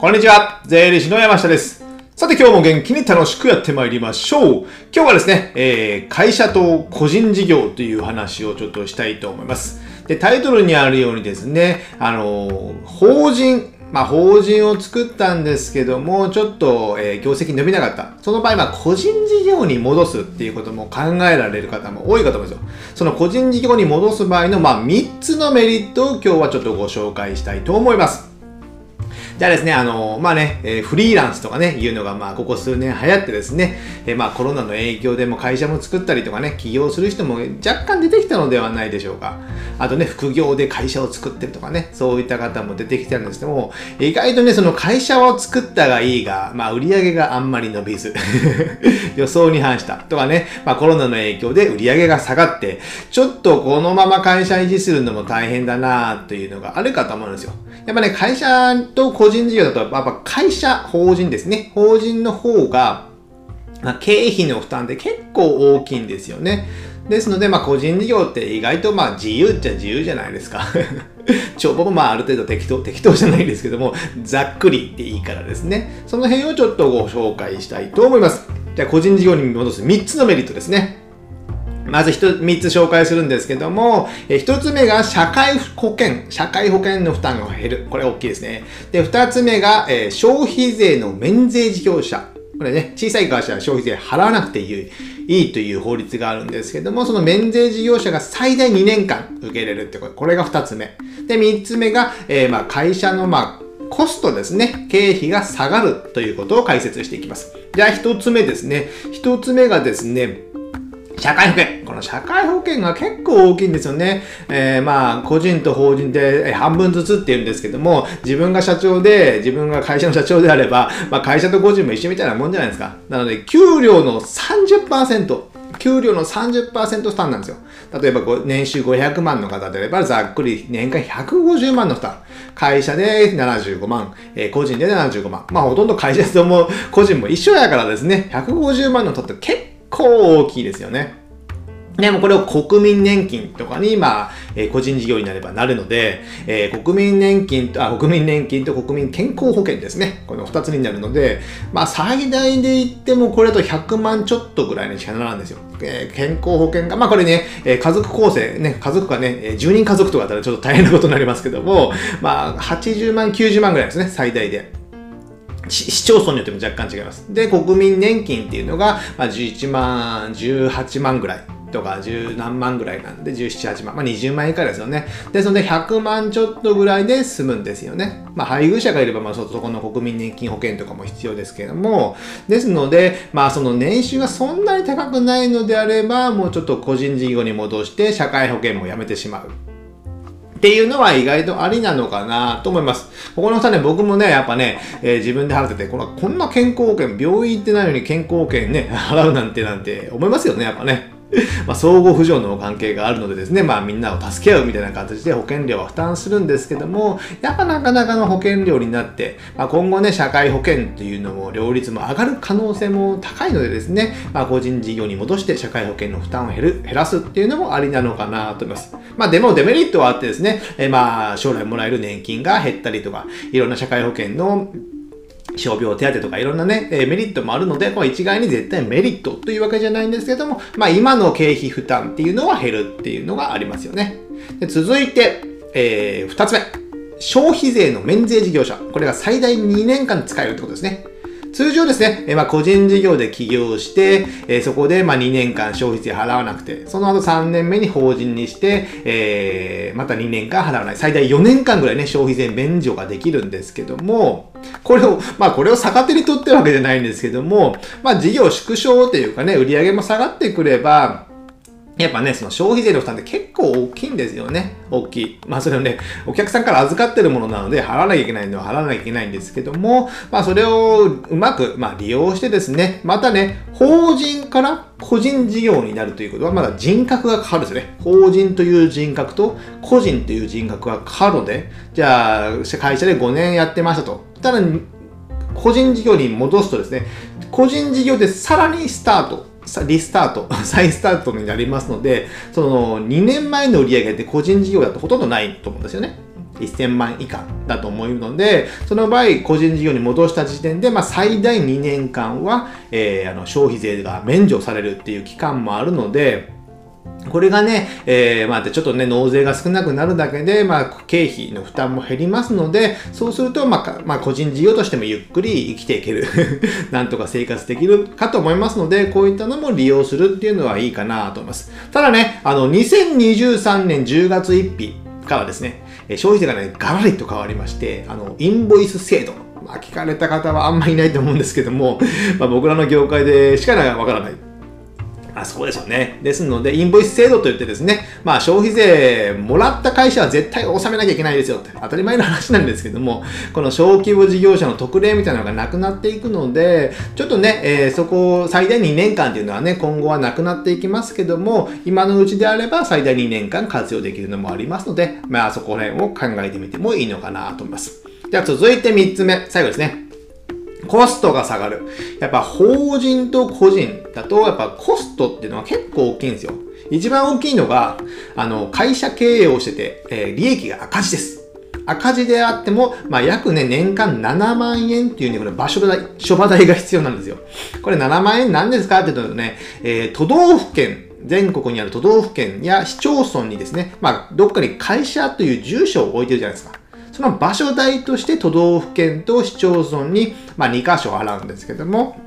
こんにちは。税理士の山下です。さて今日も元気に楽しくやってまいりましょう。今日はですね、えー、会社と個人事業という話をちょっとしたいと思います。で、タイトルにあるようにですね、あの、法人、まあ、法人を作ったんですけども、ちょっと、えー、業績伸びなかった。その場合、まあ、個人事業に戻すっていうことも考えられる方も多いかと思うんですよ。その個人事業に戻す場合の、まあ、3つのメリットを今日はちょっとご紹介したいと思います。じゃあですね、あの、まあね、えー、フリーランスとかね、いうのが、まあ、ここ数年流行ってですね、えー、まあ、コロナの影響でも会社も作ったりとかね、起業する人も若干出てきたのではないでしょうか。あとね、副業で会社を作ってるとかね、そういった方も出てきてるんですけども、意外とね、その会社を作ったがいいが、まあ、売り上げがあんまり伸びず、予想に反したとかね、まあ、コロナの影響で売り上げが下がって、ちょっとこのまま会社維持するのも大変だなというのがあるかと思うんですよ。やっぱね、会社と個人事業だと、やっぱ会社、法人ですね。法人の方が、まあ、経費の負担って結構大きいんですよね。ですので、まあ、個人事業って意外とまあ自由っちゃ自由じゃないですか。帳簿もまあある程度適当、適当じゃないですけども、ざっくりでいいからですね。その辺をちょっとご紹介したいと思います。じゃあ、個人事業に戻す3つのメリットですね。まず3つ紹介するんですけども、え1つ目が社会保険、社会保険の負担が減る。これ大きいですね。で、2つ目が、えー、消費税の免税事業者。これね、小さい会社は消費税払わなくていいいいという法律があるんですけども、その免税事業者が最大2年間受けれるってこと。これが2つ目。で、3つ目が、えー、まあ会社のまあコストですね、経費が下がるということを解説していきます。じゃあ1つ目ですね。1つ目がですね、社会保険。この社会保険が結構大きいんですよね。えー、まあ、個人と法人で半分ずつって言うんですけども、自分が社長で、自分が会社の社長であれば、まあ、会社と個人も一緒みたいなもんじゃないですか。なので、給料の30%、給料の30%負担なんですよ。例えば年収500万の方であれば、ざっくり年間150万の負担。会社で75万、えー、個人で75万。まあほとんど会社とも個人も一緒やからですね、150万の負担って結構大きいですよね。でもこれを国民年金とかに、まあ、えー、個人事業になればなるので、えー、国民年金と、あ、国民年金と国民健康保険ですね。この2つになるので、まあ、最大で言ってもこれだと100万ちょっとぐらいにしかなんですよ。えー、健康保険が、まあこれね、え家族構成、ね、家族がね、10人家族とかだったらちょっと大変なことになりますけども、まあ、80万、90万ぐらいですね、最大で。市町村によっても若干違います。で、国民年金っていうのが、まあ、11万、18万ぐらい。とか十何万ぐらいなんで、17、8万。まあ20万以下ですよね。ですので100万ちょっとぐらいで済むんですよね。まあ配偶者がいれば、まあそこの国民年金保険とかも必要ですけれども、ですので、まあその年収がそんなに高くないのであれば、もうちょっと個人事業に戻して社会保険もやめてしまう。っていうのは意外とありなのかなと思います。ここの差ね、僕もね、やっぱね、えー、自分で払ってて、ここんな健康保険、病院行ってないのに健康保険ね、払うなんてなんて思いますよね、やっぱね。まあ、相互扶助の関係があるのでですね、まあ、みんなを助け合うみたいな形で保険料は負担するんですけども、やっぱなかなかの保険料になって、まあ、今後ね、社会保険というのも両立も上がる可能性も高いのでですね、まあ、個人事業に戻して社会保険の負担を減る、減らすっていうのもありなのかなと思います。まあ、でもデメリットはあってですね、えまあ、将来もらえる年金が減ったりとか、いろんな社会保険の傷病手当とかいろんなね、えメリットもあるので、これ一概に絶対メリットというわけじゃないんですけども、まあ今の経費負担っていうのは減るっていうのがありますよね。で続いて、えー、二つ目。消費税の免税事業者。これが最大2年間使えるってことですね。通常ですね、えまあ、個人事業で起業して、えそこでま2年間消費税払わなくて、その後3年目に法人にして、えー、また2年間払わない。最大4年間ぐらいね、消費税免除ができるんですけども、これを、まあこれを逆手に取ってるわけじゃないんですけども、まあ事業縮小というかね、売り上げも下がってくれば、やっぱね、その消費税の負担って結構大きいんですよね。大きい。まあそれをね、お客さんから預かってるものなので払わなきゃいけないのは払わなきゃいけないんですけども、まあそれをうまく、まあ、利用してですね、またね、法人から個人事業になるということはまだ人格が変わるんですね。法人という人格と個人という人格が変わるので、じゃあ会社で5年やってましたと。ただ、個人事業に戻すとですね、個人事業でさらにスタートリスタート、再スタートになりますので、その2年前の売り上げって個人事業だとほとんどないと思うんですよね。1000万以下だと思うので、その場合、個人事業に戻した時点で、まあ、最大2年間は、えー、あの消費税が免除されるっていう期間もあるので、これがね、えー、まあ、ちょっとね、納税が少なくなるだけで、まあ、経費の負担も減りますので、そうすると、まあ、まあ、個人事業としてもゆっくり生きていける。なんとか生活できるかと思いますので、こういったのも利用するっていうのはいいかなと思います。ただね、あの、2023年10月1日からですね、消費税がね、ガラリと変わりまして、あの、インボイス制度。まあ、聞かれた方はあんまりいないと思うんですけども、まあ、僕らの業界でしかわからない。あそうですよね。ですので、インボイス制度といってですね、まあ消費税もらった会社は絶対納めなきゃいけないですよって当たり前の話なんですけども、この小規模事業者の特例みたいなのがなくなっていくので、ちょっとね、えー、そこ最大2年間っていうのはね、今後はなくなっていきますけども、今のうちであれば最大2年間活用できるのもありますので、まあそこら辺を考えてみてもいいのかなと思います。では続いて3つ目、最後ですね。コストが下がる。やっぱ法人と個人だと、やっぱコストっていうのは結構大きいんですよ。一番大きいのが、あの、会社経営をしてて、えー、利益が赤字です。赤字であっても、まあ、約ね、年間7万円っていうね、これ場所代、諸場代が必要なんですよ。これ7万円何ですかって言うとね、えー、都道府県、全国にある都道府県や市町村にですね、まあ、どっかに会社という住所を置いてるじゃないですか。その場所代として都道府県と市町村に、まあ、2箇所払うんですけども、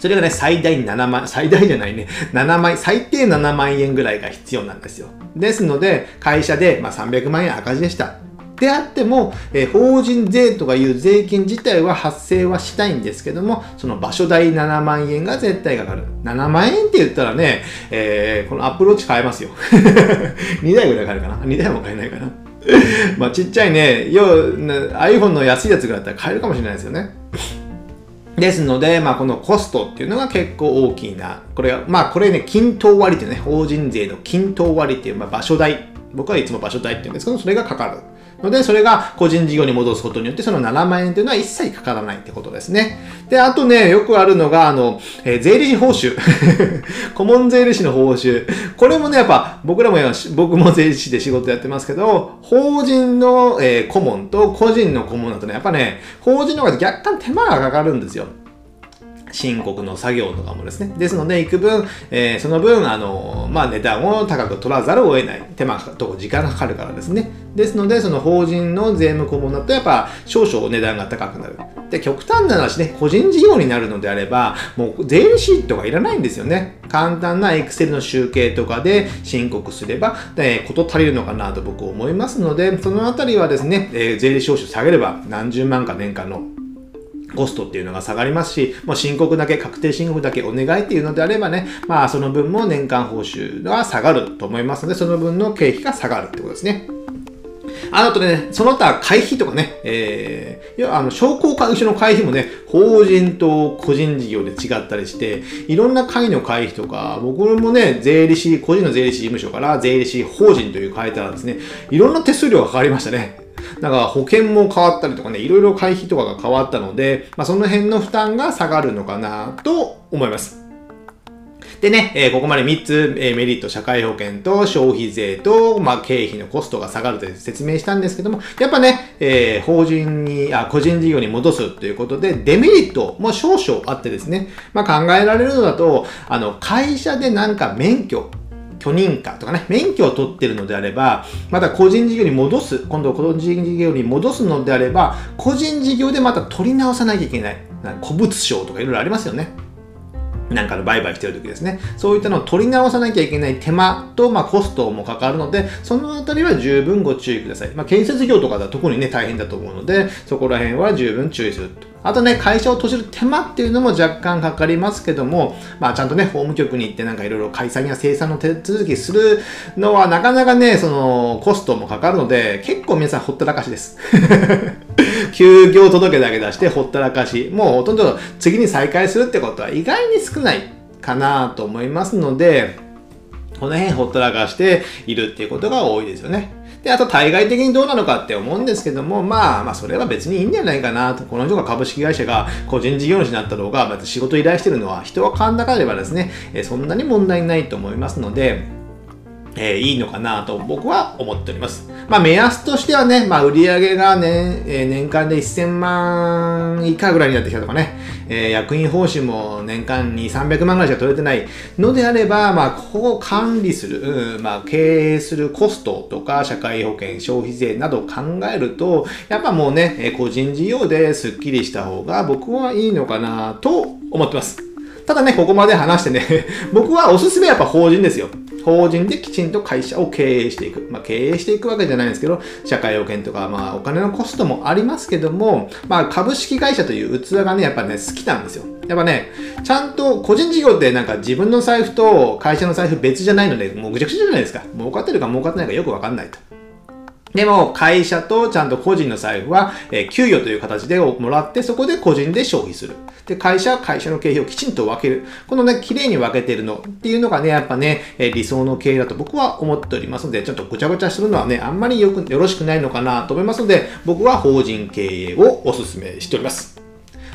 それがね、最大7万、最大じゃないね、7万、最低7万円ぐらいが必要なんですよ。ですので、会社で、まあ、300万円赤字でした。であっても、えー、法人税とかいう税金自体は発生はしたいんですけども、その場所代7万円が絶対かかる。7万円って言ったらね、えー、このアプローチ買えますよ。2台ぐらい買えるかな ?2 台も買えないかな？まあちっちゃいね、要 iPhone の安いやつぐらいだったら買えるかもしれないですよね。ですので、まあ、このコストっていうのが結構大きいな。これは、まあ、これね、均等割ってね、法人税の均等割っていう、まあ、場所代。僕はいつも場所代って言うんですけど、それがかかる。ので、それが個人事業に戻すことによって、その7万円というのは一切かからないってことですね。で、あとね、よくあるのが、あの、えー、税理士報酬。顧問税理士の報酬。これもね、やっぱ、僕らも、僕も税理士で仕事やってますけど、法人の、えー、顧問と個人の顧問だとね、やっぱね、法人の方が若干手間がかかるんですよ。申告の作業とかもですね。ですので、幾分、えー、その分、あの、まあ、値段を高く取らざるを得ない。手間と時間がかかるからですね。ですので、その法人の税務顧問だと、やっぱ、少々値段が高くなる。で、極端な話ね、個人事業になるのであれば、もう税理士とかいらないんですよね。簡単な Excel の集計とかで申告すれば、えこと足りるのかなと僕思いますので、そのあたりはですね、えー、税理士報酬下げれば何十万か年間のコストっていうのが下がりますし、もう申告だけ、確定申告だけお願いっていうのであればね、まあその分も年間報酬が下がると思いますので、その分の経費が下がるってことですね。あとね、その他会費とかね、えー、いや、あの、商工会議所の会費もね、法人と個人事業で違ったりして、いろんな会の会費とか、僕もね、税理士、個人の税理士事務所から税理士法人という変えたらですね、いろんな手数料がかかりましたね。だから保険も変わったりとかね、いろいろ会費とかが変わったので、まあ、その辺の負担が下がるのかなと思います。でね、えー、ここまで3つ、えー、メリット、社会保険と消費税と、まあ、経費のコストが下がると説明したんですけども、やっぱね、えー、法人に、あ、個人事業に戻すということで、デメリットも少々あってですね、まあ、考えられるのだと、あの、会社でなんか免許、許認可とかね、免許を取ってるのであれば、また個人事業に戻す、今度個人事業に戻すのであれば、個人事業でまた取り直さなきゃいけない。な古物商とかいろいろありますよね。なんかの売買してる時ですね。そういったのを取り直さなきゃいけない手間と、まあ、コストもかかるので、そのあたりは十分ご注意ください。まあ、建設業とかだと特にね、大変だと思うので、そこら辺は十分注意すると。あとね、会社を閉じる手間っていうのも若干かかりますけども、まあちゃんとね、法務局に行ってなんかいろいろ開催や生産の手続きするのはなかなかね、そのコストもかかるので、結構皆さんほったらかしです。休業届だけ出してほったらかし。もうほとんど次に再開するってことは意外に少ないかなと思いますので、この辺ほったらかしているっていうことが多いですよね。で、あと対外的にどうなのかって思うんですけども、まあ、まあ、それは別にいいんじゃないかなと。この人が株式会社が個人事業主になったろうが、まず仕事依頼してるのは人は変わんなかればですね、えそんなに問題ないと思いますので、えー、いいのかなと僕は思っております。まあ目安としてはね、まあ売上がね、えー、年間で1000万以下ぐらいになってきたとかね、えー、役員報酬も年間に300万ぐらいしか取れてないのであれば、まあここを管理する、うん、まあ経営するコストとか社会保険、消費税などを考えると、やっぱもうね、個人事業ですっきりした方が僕はいいのかなと思ってます。ただね、ここまで話してね、僕はおすすめやっぱ法人ですよ。法人できちんと会社を経営していく。まあ、経営していくわけじゃないんですけど、社会保険とか、まあ、お金のコストもありますけども、まあ、株式会社という器がね、やっぱね、好きなんですよ。やっぱね、ちゃんと個人事業ってなんか自分の財布と会社の財布別じゃないので、もうぐちゃぐちゃじゃないですか。儲かってるか儲かってないかよくわかんないと。でも、会社とちゃんと個人の財布は、え、給与という形でもらって、そこで個人で消費する。で、会社は会社の経費をきちんと分ける。このね、綺麗に分けてるのっていうのがね、やっぱね、え、理想の経営だと僕は思っておりますので、ちょっとごちゃごちゃするのはね、あんまりよく、よろしくないのかなと思いますので、僕は法人経営をお勧めしております。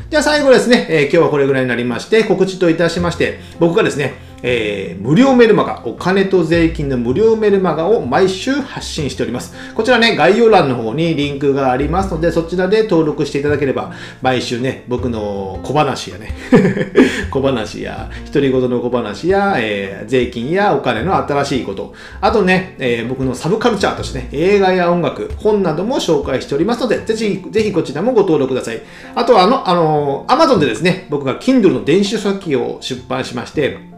じゃあ最後ですね、え、今日はこれぐらいになりまして、告知といたしまして、僕がですね、えー、無料メルマガ、お金と税金の無料メルマガを毎週発信しております。こちらね、概要欄の方にリンクがありますので、そちらで登録していただければ、毎週ね、僕の小話やね、小話や、独り言の小話や、えー、税金やお金の新しいこと、あとね、えー、僕のサブカルチャーとしてね、映画や音楽、本なども紹介しておりますので、ぜひ、ぜひこちらもご登録ください。あとは、あの、あの、Amazon でですね、僕が Kindle の電子書籍を出版しまして、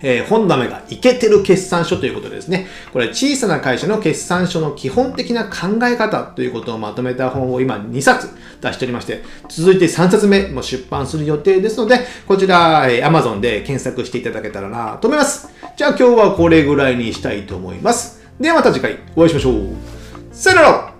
えー、本メがイケてる決算書ということでですね、これ小さな会社の決算書の基本的な考え方ということをまとめた本を今2冊出しておりまして、続いて3冊目も出版する予定ですので、こちら、えー、Amazon で検索していただけたらなと思います。じゃあ今日はこれぐらいにしたいと思います。ではまた次回お会いしましょう。さよなら